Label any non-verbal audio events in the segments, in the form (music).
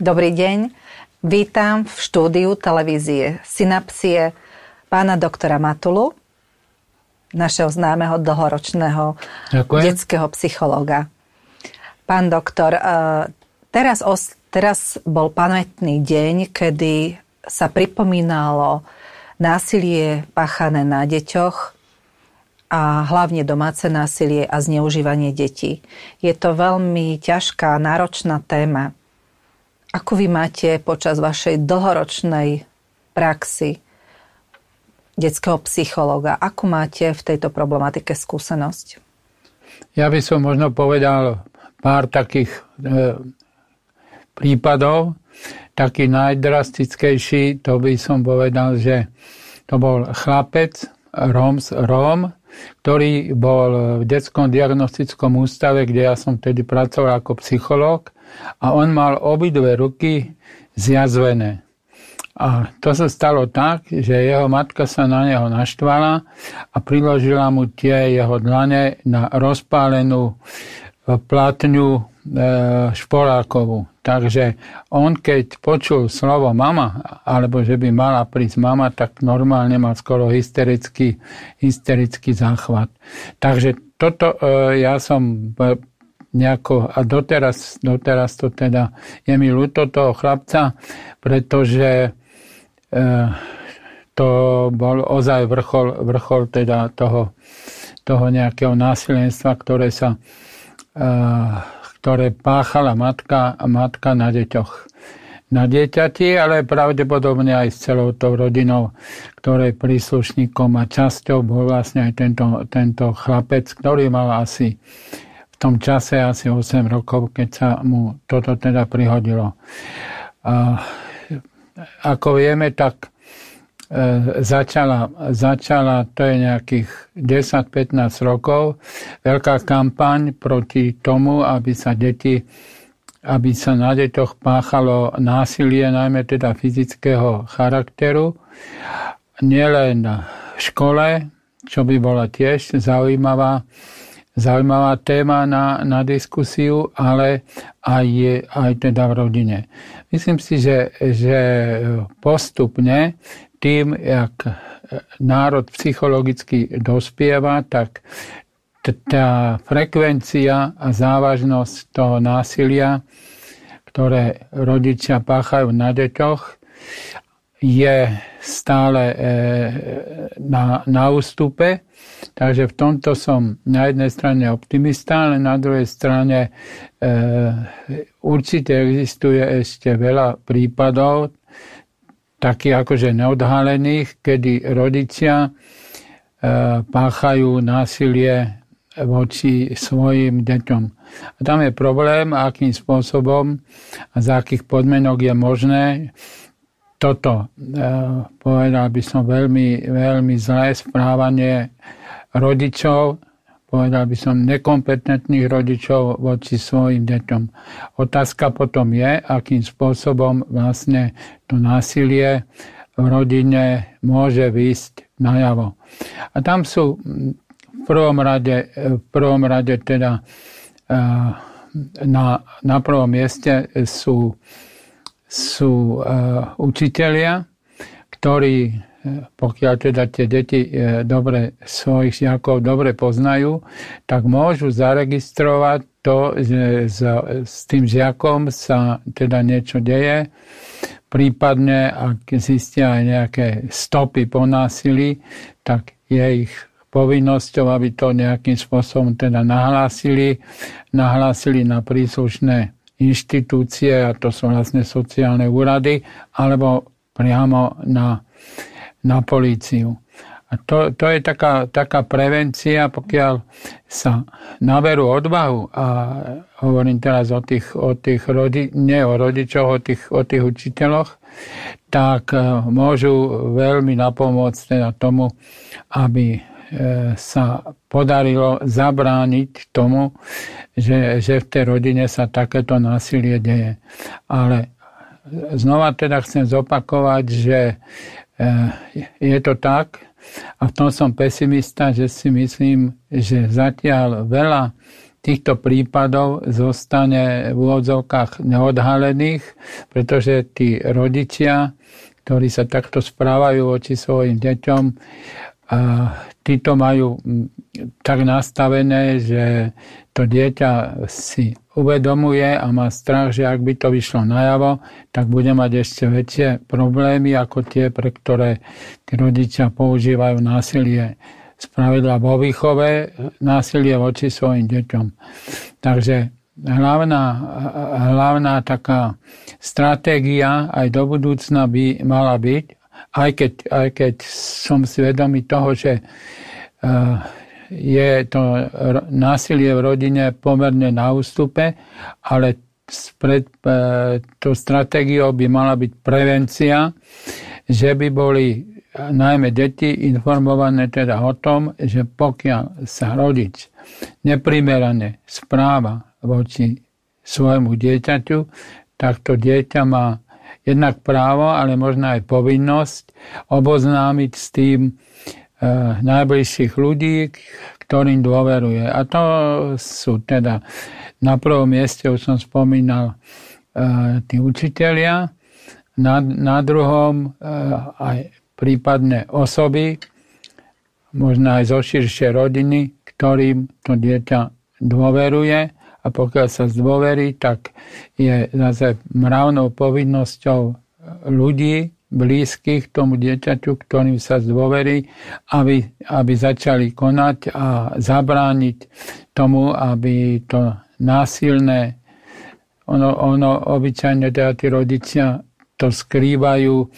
Dobrý deň. Vítam v štúdiu televízie Synapsie pána doktora Matulu, našeho známeho dlhoročného Ďakujem. detského psychológa. Pán doktor, e, teraz, teraz bol pamätný deň, kedy sa pripomínalo násilie páchané na deťoch a hlavne domáce násilie a zneužívanie detí. Je to veľmi ťažká, náročná téma. Ako vy máte počas vašej dlhoročnej praxi detského psychológa, ako máte v tejto problematike skúsenosť? Ja by som možno povedal pár takých e, prípadov. Taký najdrastickejší, to by som povedal, že to bol chlapec, Roms, Rom, ktorý bol v detskom diagnostickom ústave, kde ja som vtedy pracoval ako psychológ a on mal obidve ruky zjazvené. A to sa stalo tak, že jeho matka sa na neho naštvala a priložila mu tie jeho dlane na rozpálenú platňu e, špolákovú. Takže on, keď počul slovo mama, alebo že by mala prísť mama, tak normálne mal skoro hysterický, hysterický záchvat. Takže toto e, ja som e, nejako, a doteraz, doteraz to teda je mi ľúto toho chlapca, pretože to bol ozaj vrchol, vrchol teda toho, toho nejakého násilenstva, ktoré sa ktoré páchala matka, matka na deťoch. Na dieťati, ale pravdepodobne aj s celou tou rodinou, ktorej príslušníkom a časťou bol vlastne aj tento, tento chlapec, ktorý mal asi v tom čase asi 8 rokov, keď sa mu toto teda prihodilo. A, ako vieme, tak začala, začala, to je nejakých 10-15 rokov, veľká kampaň proti tomu, aby sa deti aby sa na deťoch páchalo násilie, najmä teda fyzického charakteru. Nielen v škole, čo by bola tiež zaujímavá, zaujímavá téma na, na diskusiu, ale aj, aj teda v rodine. Myslím si, že, že postupne tým, jak e, národ psychologicky dospieva, tak tá frekvencia a závažnosť toho násilia, ktoré rodičia páchajú na deťoch, je stále e, na, na ústupe. Takže v tomto som na jednej strane optimista, ale na druhej strane e, určite existuje ešte veľa prípadov takých akože neodhalených, kedy rodičia e, páchajú násilie voči svojim deťom. A tam je problém, akým spôsobom a za akých podmienok je možné toto, e, povedal by som, veľmi, veľmi zlé správanie rodičov povedal by som, nekompetentných rodičov voči svojim deťom. Otázka potom je, akým spôsobom vlastne to násilie v rodine môže výjsť najavo. A tam sú v prvom rade, v prvom rade teda eh, na, na prvom mieste sú, sú uh, učitelia, ktorí pokiaľ teda tie deti e, dobre, svojich žiakov dobre poznajú, tak môžu zaregistrovať to, že s, tým žiakom sa teda niečo deje, prípadne ak zistia aj nejaké stopy po násilí, tak je ich povinnosťou, aby to nejakým spôsobom teda nahlásili, nahlásili na príslušné inštitúcie, a to sú vlastne sociálne úrady, alebo priamo na na políciu. A to, to je taká, taká prevencia, pokiaľ sa naberú odvahu, a hovorím teraz o tých, o tých rodi, nie o rodičoch, o tých, o tých učiteľoch, tak e, môžu veľmi napomôcť teda tomu, aby e, sa podarilo zabrániť tomu, že, že v tej rodine sa takéto násilie deje. Ale znova teda chcem zopakovať, že je to tak. A v tom som pesimista, že si myslím, že zatiaľ veľa týchto prípadov zostane v úvodzovkách neodhalených, pretože tí rodičia, ktorí sa takto správajú voči svojim deťom, títo majú tak nastavené, že to dieťa si uvedomuje a má strach, že ak by to vyšlo najavo, tak bude mať ešte väčšie problémy ako tie, pre ktoré tí rodičia používajú násilie spravidla vo výchove, násilie voči svojim deťom. Takže hlavná, hlavná taká stratégia aj do budúcna by mala byť, aj keď, aj keď som svedomý toho, že uh, je to násilie v rodine pomerne na ústupe, ale pred e, tou stratégiou by mala byť prevencia, že by boli najmä deti informované teda o tom, že pokiaľ sa rodič neprimerane správa voči svojmu dieťaťu, tak to dieťa má jednak právo, ale možno aj povinnosť oboznámiť s tým, Eh, najbližších ľudí, ktorým dôveruje. A to sú teda na prvom mieste, už som spomínal, eh, tí učitelia, na, na druhom eh, aj prípadné osoby, možno aj zo širšie rodiny, ktorým to dieťa dôveruje a pokiaľ sa zdôverí, tak je zase mravnou povinnosťou ľudí, blízkych tomu dieťaťu, ktorým sa zdôverí, aby, aby začali konať a zabrániť tomu, aby to násilné, ono, ono obyčajne teda tí rodičia to skrývajú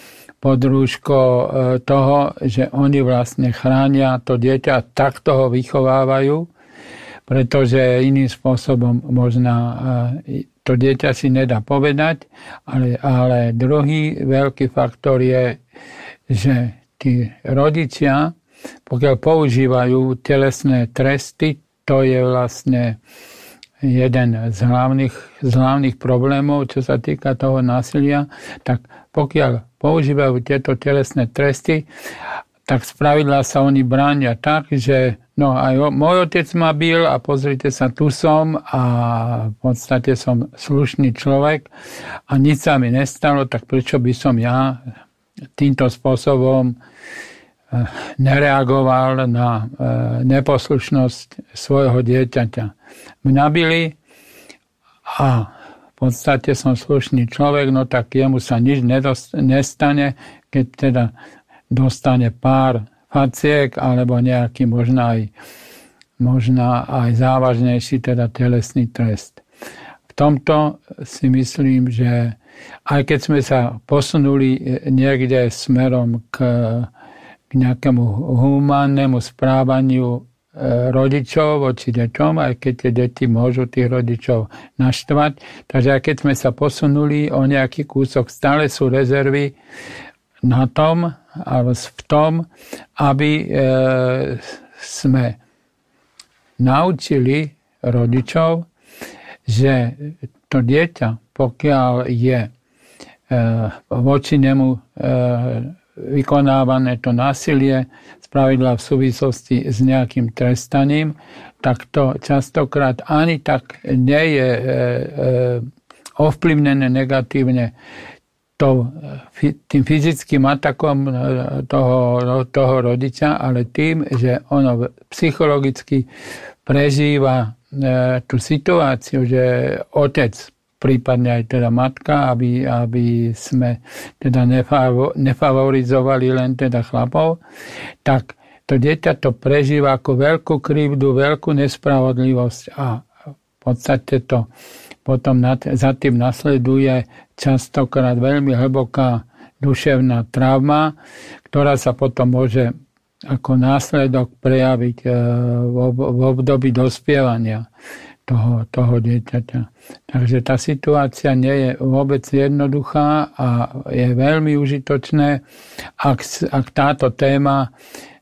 pod rúško e, toho, že oni vlastne chránia to dieťa, takto ho vychovávajú, pretože iným spôsobom možná e, to dieťa si nedá povedať, ale, ale druhý veľký faktor je, že tí rodičia, pokiaľ používajú telesné tresty, to je vlastne jeden z hlavných, z hlavných problémov, čo sa týka toho násilia, tak pokiaľ používajú tieto telesné tresty, tak spravidla sa oni bránia tak, že No aj môj otec ma bil a pozrite sa, tu som a v podstate som slušný človek a nič sa mi nestalo, tak prečo by som ja týmto spôsobom eh, nereagoval na eh, neposlušnosť svojho dieťaťa. Mňa bili a v podstate som slušný človek, no tak jemu sa nič nestane, keď teda dostane pár faciek alebo nejaký možno aj, možno aj závažnejší teda telesný trest. V tomto si myslím, že aj keď sme sa posunuli niekde smerom k, k nejakému humánnemu správaniu e, rodičov voči deťom, aj keď tie deti môžu tých rodičov naštvať. Takže aj keď sme sa posunuli o nejaký kúsok, stále sú rezervy na tom, alebo v tom, aby e, sme naučili rodičov, že to dieťa, pokiaľ je e, voči nemu e, vykonávané to násilie, spravidla v súvislosti s nejakým trestaním, tak to častokrát ani tak nie je ovplyvnené negatívne to, tým fyzickým atakom e, toho, toho rodiča, ale tým, že ono psychologicky prežíva e, tú situáciu, že otec, prípadne aj teda matka, aby, aby sme teda nefavorizovali len teda chlapov, tak to dieťa to prežíva ako veľkú krivdu, veľkú nespravodlivosť a v podstate to potom za tým nasleduje častokrát veľmi hlboká duševná trauma, ktorá sa potom môže ako následok prejaviť e, v období dospievania toho, toho dieťaťa. Takže tá situácia nie je vôbec jednoduchá a je veľmi užitočné, ak, ak táto téma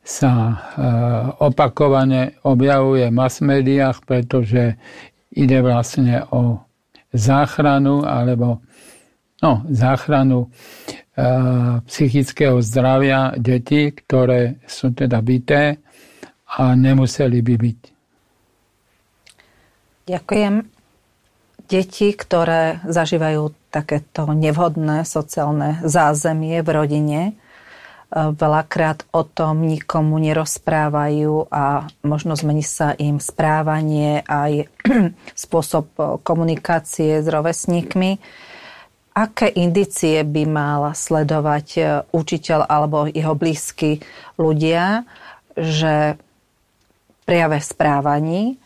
sa e, opakovane objavuje v mass médiách, pretože ide vlastne o záchranu alebo no, záchranu e, psychického zdravia detí, ktoré sú teda byté a nemuseli by byť. Ďakujem. Deti, ktoré zažívajú takéto nevhodné sociálne zázemie v rodine, veľakrát o tom nikomu nerozprávajú a možno zmení sa im správanie aj (clears throat) spôsob komunikácie s rovesníkmi. Aké indicie by mal sledovať e, učiteľ alebo jeho blízky ľudia, že prejave správaní,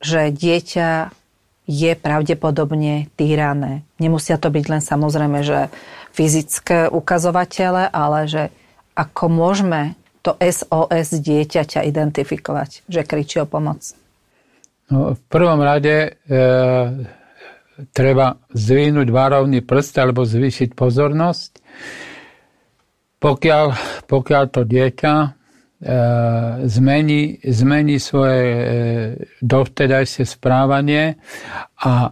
že dieťa je pravdepodobne týrané. Nemusia to byť len samozrejme, že fyzické ukazovatele, ale že ako môžeme to SOS dieťaťa identifikovať, že kričí o pomoc? No, v prvom rade e, treba zvinúť varovný prst alebo zvýšiť pozornosť. Pokiaľ, pokiaľ to dieťa zmení, zmení svoje e, dovtedajšie správanie a e,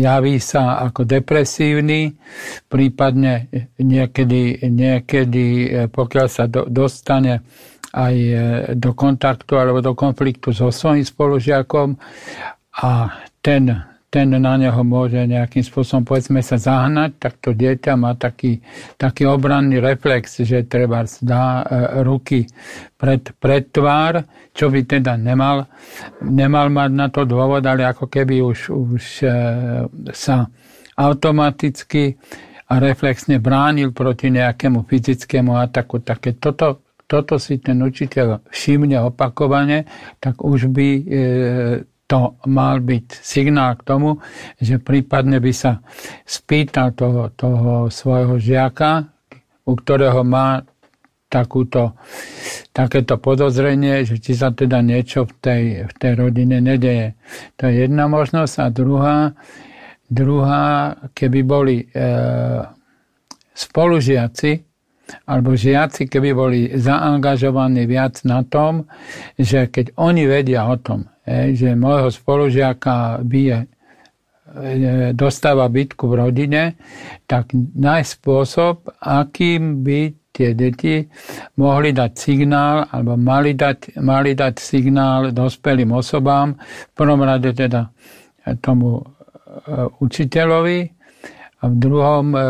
javí sa ako depresívny, prípadne niekedy, niekedy pokiaľ sa do, dostane aj do kontaktu alebo do konfliktu so svojím spolužiakom a ten ten na neho môže nejakým spôsobom, povedzme sa, zahnať, tak to dieťa má taký, taký obranný reflex, že treba dá e, ruky pred, pred tvár, čo by teda nemal, nemal mať na to dôvod, ale ako keby už, už e, sa automaticky a reflexne bránil proti nejakému fyzickému ataku. Také toto, toto si ten učiteľ všimne opakovane, tak už by e, to mal byť signál k tomu, že prípadne by sa spýtal toho, toho svojho žiaka, u ktorého má takúto, takéto podozrenie, že či sa teda niečo v tej, v tej rodine nedeje. To je jedna možnosť. A druhá, druhá keby boli e, spolužiaci, alebo žiaci, keby boli zaangažovaní viac na tom, že keď oni vedia o tom, že môjho spolužiaka bije, dostáva bytku v rodine, tak nájsť spôsob, akým by tie deti mohli dať signál, alebo mali dať, mali dať signál dospelým osobám, v prvom rade teda tomu e, učiteľovi, a v druhom e,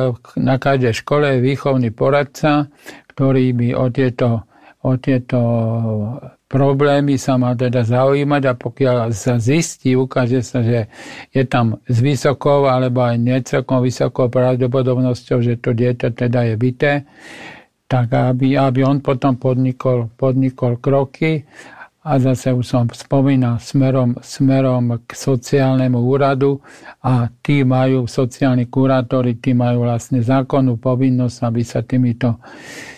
na každej škole je výchovný poradca, ktorý by o tieto, o tieto problémy sa má teda zaujímať a pokiaľ sa zistí, ukáže sa, že je tam s vysokou alebo aj necelkom vysokou pravdepodobnosťou, že to dieťa teda je byté, tak aby, aby on potom podnikol, podnikol kroky a zase už som spomínal smerom, smerom k sociálnemu úradu a tí majú, sociálni kurátori, tí majú vlastne zákonnú povinnosť, aby sa týmito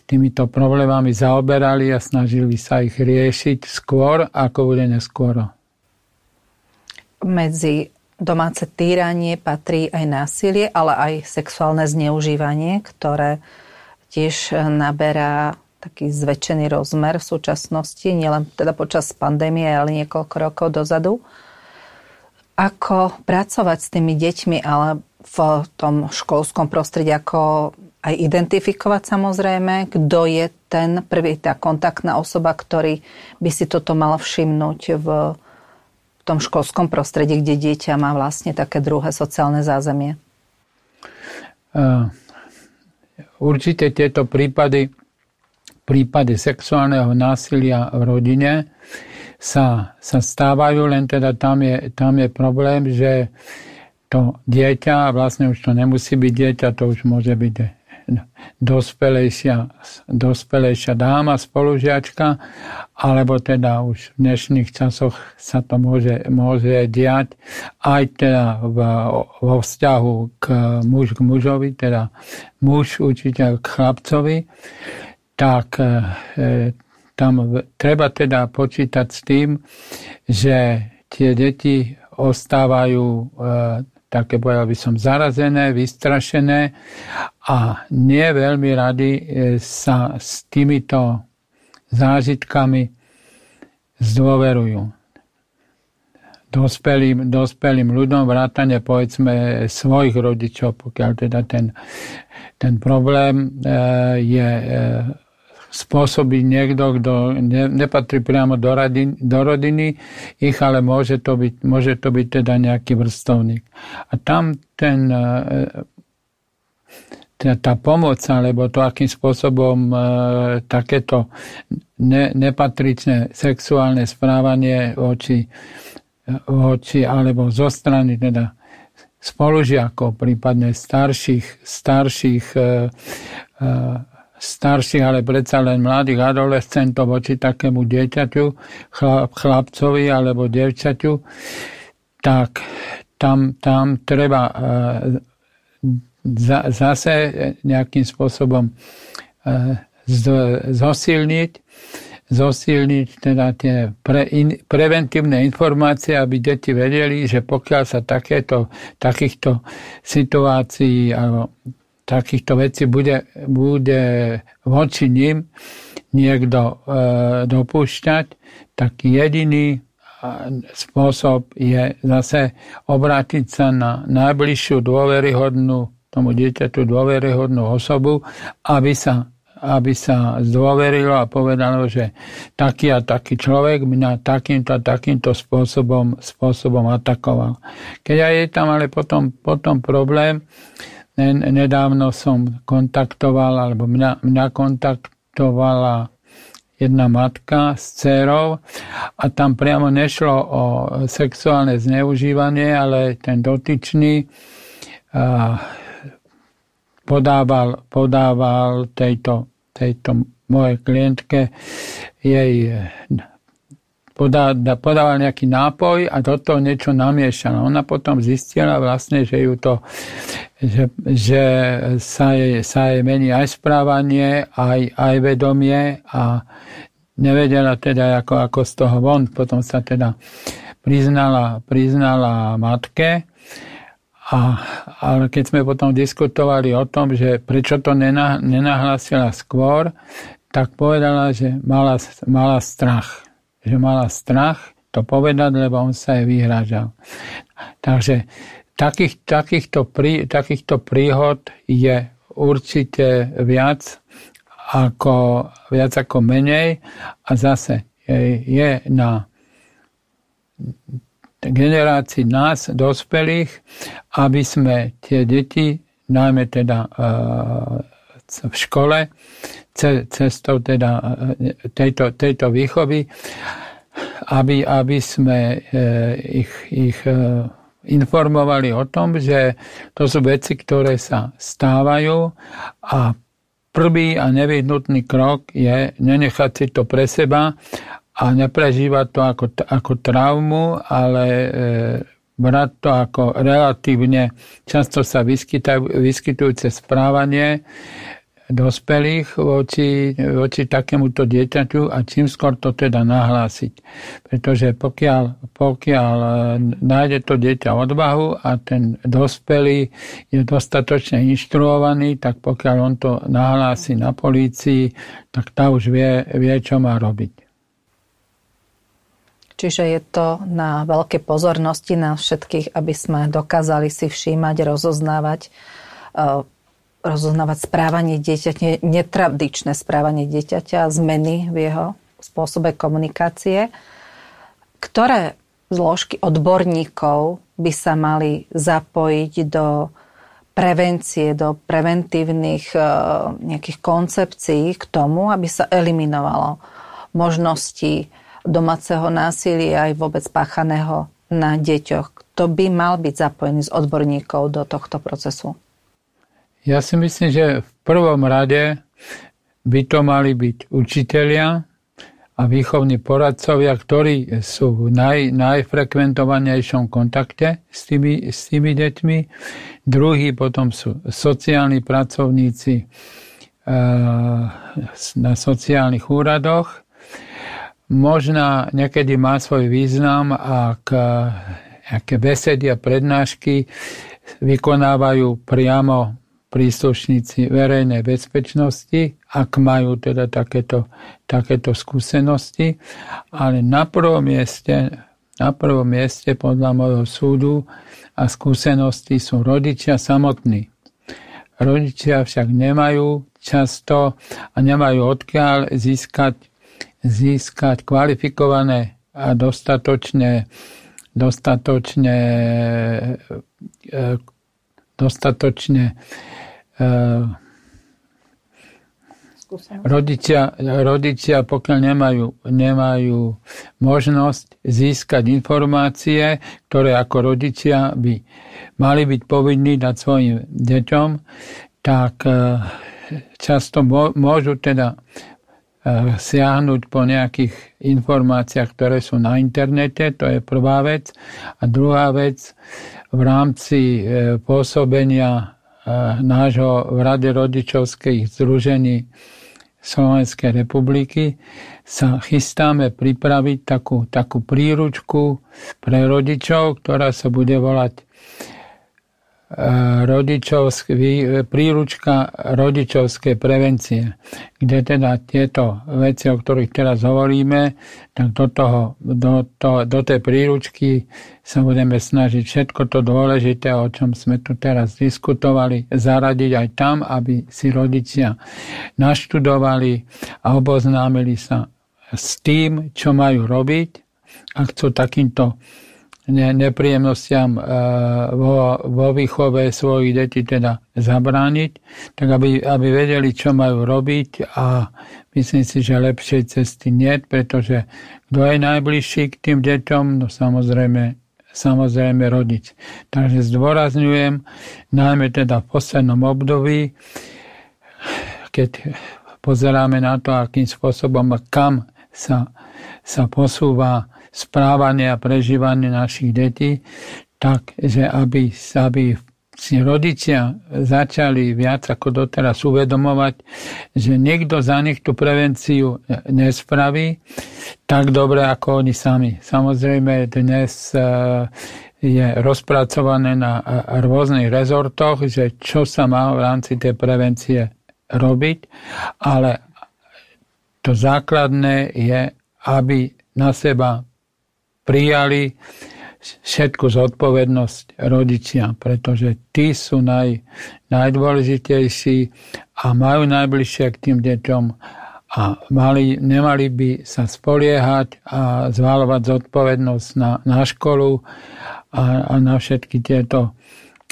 týmito problémami zaoberali a snažili sa ich riešiť skôr, ako bude neskôr. Medzi domáce týranie patrí aj násilie, ale aj sexuálne zneužívanie, ktoré tiež naberá taký zväčšený rozmer v súčasnosti, nielen teda počas pandémie, ale niekoľko rokov dozadu. Ako pracovať s tými deťmi, ale v tom školskom prostredí, ako aj identifikovať samozrejme, kto je ten prvý, tá kontaktná osoba, ktorý by si toto mal všimnúť v tom školskom prostredí, kde dieťa má vlastne také druhé sociálne zázemie. Určite tieto prípady, prípady sexuálneho násilia v rodine sa, sa stávajú, len teda tam je, tam je problém, že to dieťa, vlastne už to nemusí byť dieťa, to už môže byť dospelejšia, dospelejšia dáma, spolužiačka, alebo teda už v dnešných časoch sa to môže, môže diať aj teda v, vo vzťahu k muž k mužovi, teda muž učiteľ k chlapcovi, tak e, tam treba teda počítať s tým, že tie deti ostávajú e, také, povedal by som, zarazené, vystrašené a nie veľmi radi e, sa s týmito zážitkami zdôverujú. Dospelým, dospelým ľuďom vrátane povedzme svojich rodičov, pokiaľ teda ten, ten problém e, je e, spôsobiť niekto, kto ne, nepatrí priamo do, radin, do rodiny ich, ale môže to, byť, môže to byť teda nejaký vrstovník. A tam ten, e, tá, tá pomoc, alebo to, akým spôsobom e, takéto ne, nepatričné sexuálne správanie voči, voči alebo zo strany teda spolužiakov, prípadne starších, starších e, e, starších, ale predsa len mladých adolescentov voči takému dieťaťu, chlap, chlapcovi alebo dievčaťu, tak tam, tam treba e, zase nejakým spôsobom e, zosilniť, zosilniť teda tie pre, in, preventívne informácie, aby deti vedeli, že pokiaľ sa takéto, takýchto situácií alebo takýchto vecí bude, bude voči ním niekto e, dopúšťať, tak jediný e, spôsob je zase obrátiť sa na najbližšiu dôveryhodnú tomu dieťaťu dôveryhodnú osobu, aby sa, aby sa zdôverilo a povedalo, že taký a taký človek mňa takýmto a takýmto spôsobom, spôsobom atakoval. Keď aj je tam ale potom, potom problém, Nedávno som kontaktoval, alebo mňa, mňa kontaktovala jedna matka s dcerou a tam priamo nešlo o sexuálne zneužívanie, ale ten dotyčný podával, podával tejto, tejto mojej klientke jej podá, podával nejaký nápoj a do toho niečo namiešal. Ona potom zistila vlastne, že ju to že, že sa, jej, sa jej mení aj správanie, aj, aj vedomie a nevedela teda ako, ako z toho von. Potom sa teda priznala, priznala matke, a, ale keď sme potom diskutovali o tom, že prečo to nenahlásila skôr, tak povedala, že mala, mala strach že mala strach to povedať, lebo on sa jej vyhrážal. Takže takých, takýchto, prí, takýchto príhod je určite viac ako, viac ako menej a zase je, je na generácii nás, dospelých, aby sme tie deti, najmä teda v škole, cestou teda e, tejto, tejto výchovy, aby, aby sme e, ich, ich e, informovali o tom, že to sú veci, ktoré sa stávajú a prvý a nevyhnutný krok je nenechať si to pre seba a neprežívať to ako, ako traumu, ale brať to ako relatívne často sa vyskytujúce správanie, dospelých voči, voči takémuto dieťaťu a čím skôr to teda nahlásiť. Pretože pokiaľ, pokiaľ e, nájde to dieťa odvahu a ten dospelý je dostatočne inštruovaný, tak pokiaľ on to nahlási na polícii, tak tá už vie, vie čo má robiť. Čiže je to na veľké pozornosti nás všetkých, aby sme dokázali si všímať, rozoznávať e, rozoznávať správanie dieťaťa, netradičné správanie dieťaťa, zmeny v jeho spôsobe komunikácie. Ktoré zložky odborníkov by sa mali zapojiť do prevencie, do preventívnych e, nejakých koncepcií k tomu, aby sa eliminovalo možnosti domáceho násilia aj vôbec páchaného na deťoch. Kto by mal byť zapojený z odborníkov do tohto procesu? Ja si myslím, že v prvom rade by to mali byť učitelia a výchovní poradcovia, ktorí sú v naj, najfrekventovanejšom kontakte s tými, s tými deťmi. Druhý potom sú sociálni pracovníci e, na sociálnych úradoch. Možná niekedy má svoj význam, ak nejaké besedy a prednášky vykonávajú priamo príslušníci verejnej bezpečnosti, ak majú teda takéto, takéto skúsenosti. Ale na prvom mieste, na prvom mieste podľa môjho súdu a skúsenosti sú rodičia samotní. Rodičia však nemajú často a nemajú odkiaľ získať, získať kvalifikované a dostatočne, dostatočne, e, dostatočne Rodičia, rodičia, pokiaľ nemajú, nemajú možnosť získať informácie, ktoré ako rodičia by mali byť povinní dať svojim deťom, tak e, často môžu teda e, siahnuť po nejakých informáciách, ktoré sú na internete, to je prvá vec. A druhá vec, v rámci e, pôsobenia nášho v Rade rodičovských združení Slovenskej republiky sa chystáme pripraviť takú, takú príručku pre rodičov, ktorá sa bude volať rodičovsk, príručka rodičovskej prevencie, kde teda tieto veci, o ktorých teraz hovoríme, tak do, toho, do, to, do tej príručky sa budeme snažiť všetko to dôležité, o čom sme tu teraz diskutovali, zaradiť aj tam, aby si rodičia naštudovali a oboznámili sa s tým, čo majú robiť a chcú takýmto nepríjemnostiam e, vo, vo výchove svojich detí teda zabrániť, tak aby, aby vedeli, čo majú robiť a myslím si, že lepšej cesty nie, pretože kto je najbližší k tým deťom, no samozrejme, samozrejme rodič. Takže zdôrazňujem, najmä teda v poslednom období, keď pozeráme na to, akým spôsobom kam sa, sa posúva správanie a prežívanie našich detí, tak, že aby, aby si rodičia začali viac ako doteraz uvedomovať, že niekto za nich tú prevenciu nespraví tak dobre ako oni sami. Samozrejme dnes e, je rozpracované na rôznych rezortoch, že čo sa má v rámci tej prevencie robiť, ale to základné je, aby na seba prijali všetku zodpovednosť rodičia, pretože tí sú naj, najdôležitejší a majú najbližšie k tým deťom a mali, nemali by sa spoliehať a zválovať zodpovednosť na, na školu a, a na všetky tieto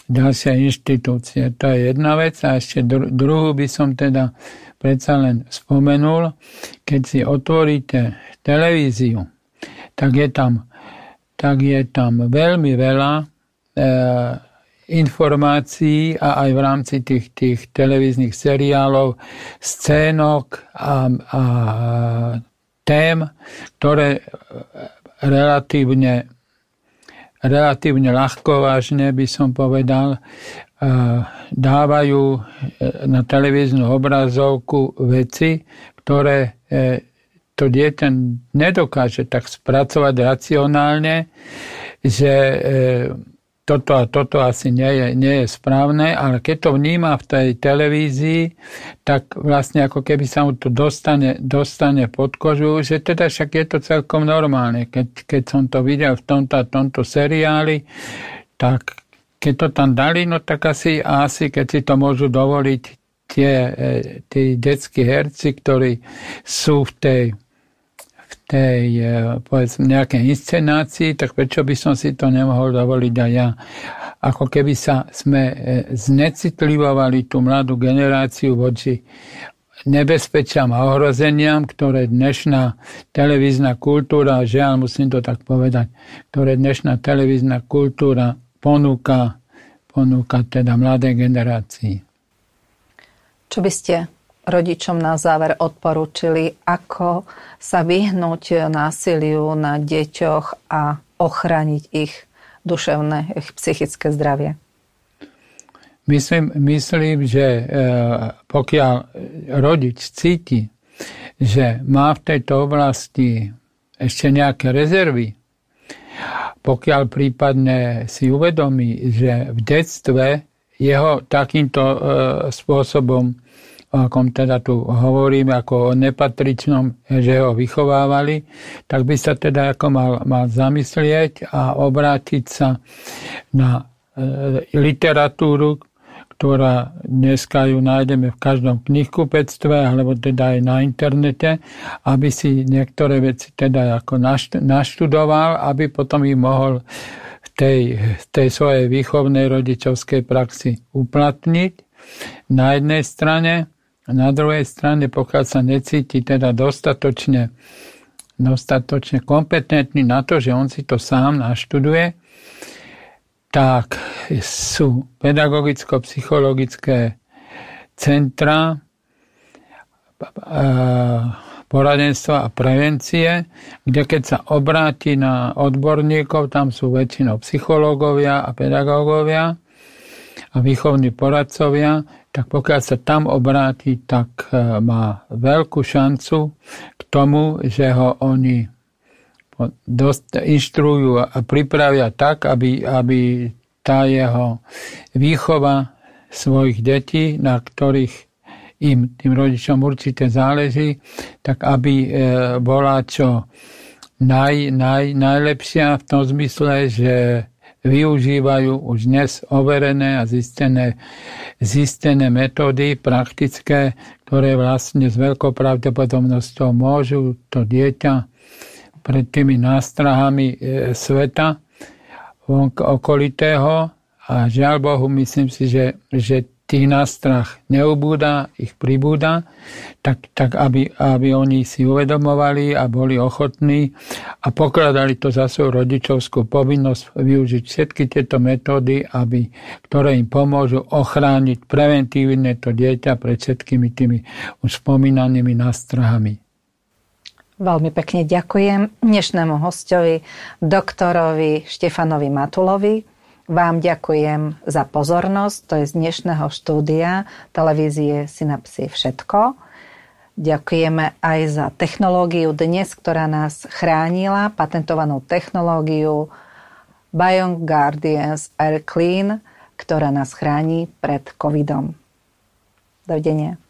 ďalšie inštitúcie. To je jedna vec a ešte druhú by som teda predsa len spomenul. Keď si otvoríte televíziu, tak je tam, tak je tam veľmi veľa e, informácií a aj v rámci tých, tých televíznych seriálov, scénok a, a tém, ktoré relatívne, relatívne ľahko vážne by som povedal, e, dávajú na televíznu obrazovku veci, ktoré e, to dieťa nedokáže tak spracovať racionálne, že e, toto a toto asi nie je, nie je správne, ale keď to vníma v tej televízii, tak vlastne ako keby sa mu to dostane, dostane pod kožu, že teda však je to celkom normálne. Keď, keď som to videl v tomto a tomto seriáli, tak keď to tam dali, no tak asi, asi keď si to môžu dovoliť tie, e, tí detskí herci, ktorí sú v tej tej, e, povedzme, nejakej inscenácii, tak prečo by som si to nemohol dovoliť aj ja. Ako keby sa sme e, znecitlivovali tú mladú generáciu voči nebezpečiam a ohrozeniam, ktoré dnešná televízna kultúra, žiaľ musím to tak povedať, ktoré dnešná televízna kultúra ponúka, ponúka teda mladej generácii. Čo by ste rodičom na záver odporúčili, ako sa vyhnúť násiliu na deťoch a ochrániť ich duševné, ich psychické zdravie? Myslím, myslím, že e, pokiaľ rodič cíti, že má v tejto oblasti ešte nejaké rezervy, pokiaľ prípadne si uvedomí, že v detstve jeho takýmto e, spôsobom o akom teda tu hovoríme, ako o nepatričnom, že ho vychovávali, tak by sa teda ako mal, mal zamyslieť a obrátiť sa na e, literatúru, ktorá dneska ju nájdeme v každom knihkupectve alebo teda aj na internete, aby si niektoré veci teda ako naštudoval, aby potom ich mohol v tej, tej svojej výchovnej rodičovskej praxi uplatniť. Na jednej strane a na druhej strane, pokiaľ sa necíti teda dostatočne, dostatočne kompetentný na to, že on si to sám naštuduje, tak sú pedagogicko-psychologické centra, poradenstva a prevencie, kde keď sa obráti na odborníkov, tam sú väčšinou psychológovia a pedagógovia a výchovní poradcovia, tak pokiaľ sa tam obráti, tak e, má veľkú šancu k tomu, že ho oni dosť inštruujú a pripravia tak, aby, aby tá jeho výchova svojich detí, na ktorých im, tým rodičom určite záleží, tak aby e, bola čo naj, naj, najlepšia v tom zmysle, že využívajú už dnes overené a zistené, zistené metódy praktické, ktoré vlastne s veľkou pravdepodobnosťou môžu to dieťa pred tými nástrahami e, sveta okolitého. A žiaľ Bohu, myslím si, že, že tých nástrah neubúda, ich pribúda, tak, tak aby, aby oni si uvedomovali a boli ochotní a pokladali to za svoju rodičovskú povinnosť využiť všetky tieto metódy, aby, ktoré im pomôžu ochrániť preventívne to dieťa pred všetkými tými už spomínanými nástrahami. Veľmi pekne ďakujem dnešnému hostovi, doktorovi Štefanovi Matulovi. Vám ďakujem za pozornosť. To je z dnešného štúdia televízie Synapsie všetko. Ďakujeme aj za technológiu dnes, ktorá nás chránila, patentovanú technológiu Bion Guardians Air Clean, ktorá nás chráni pred covidom. Dovidenia.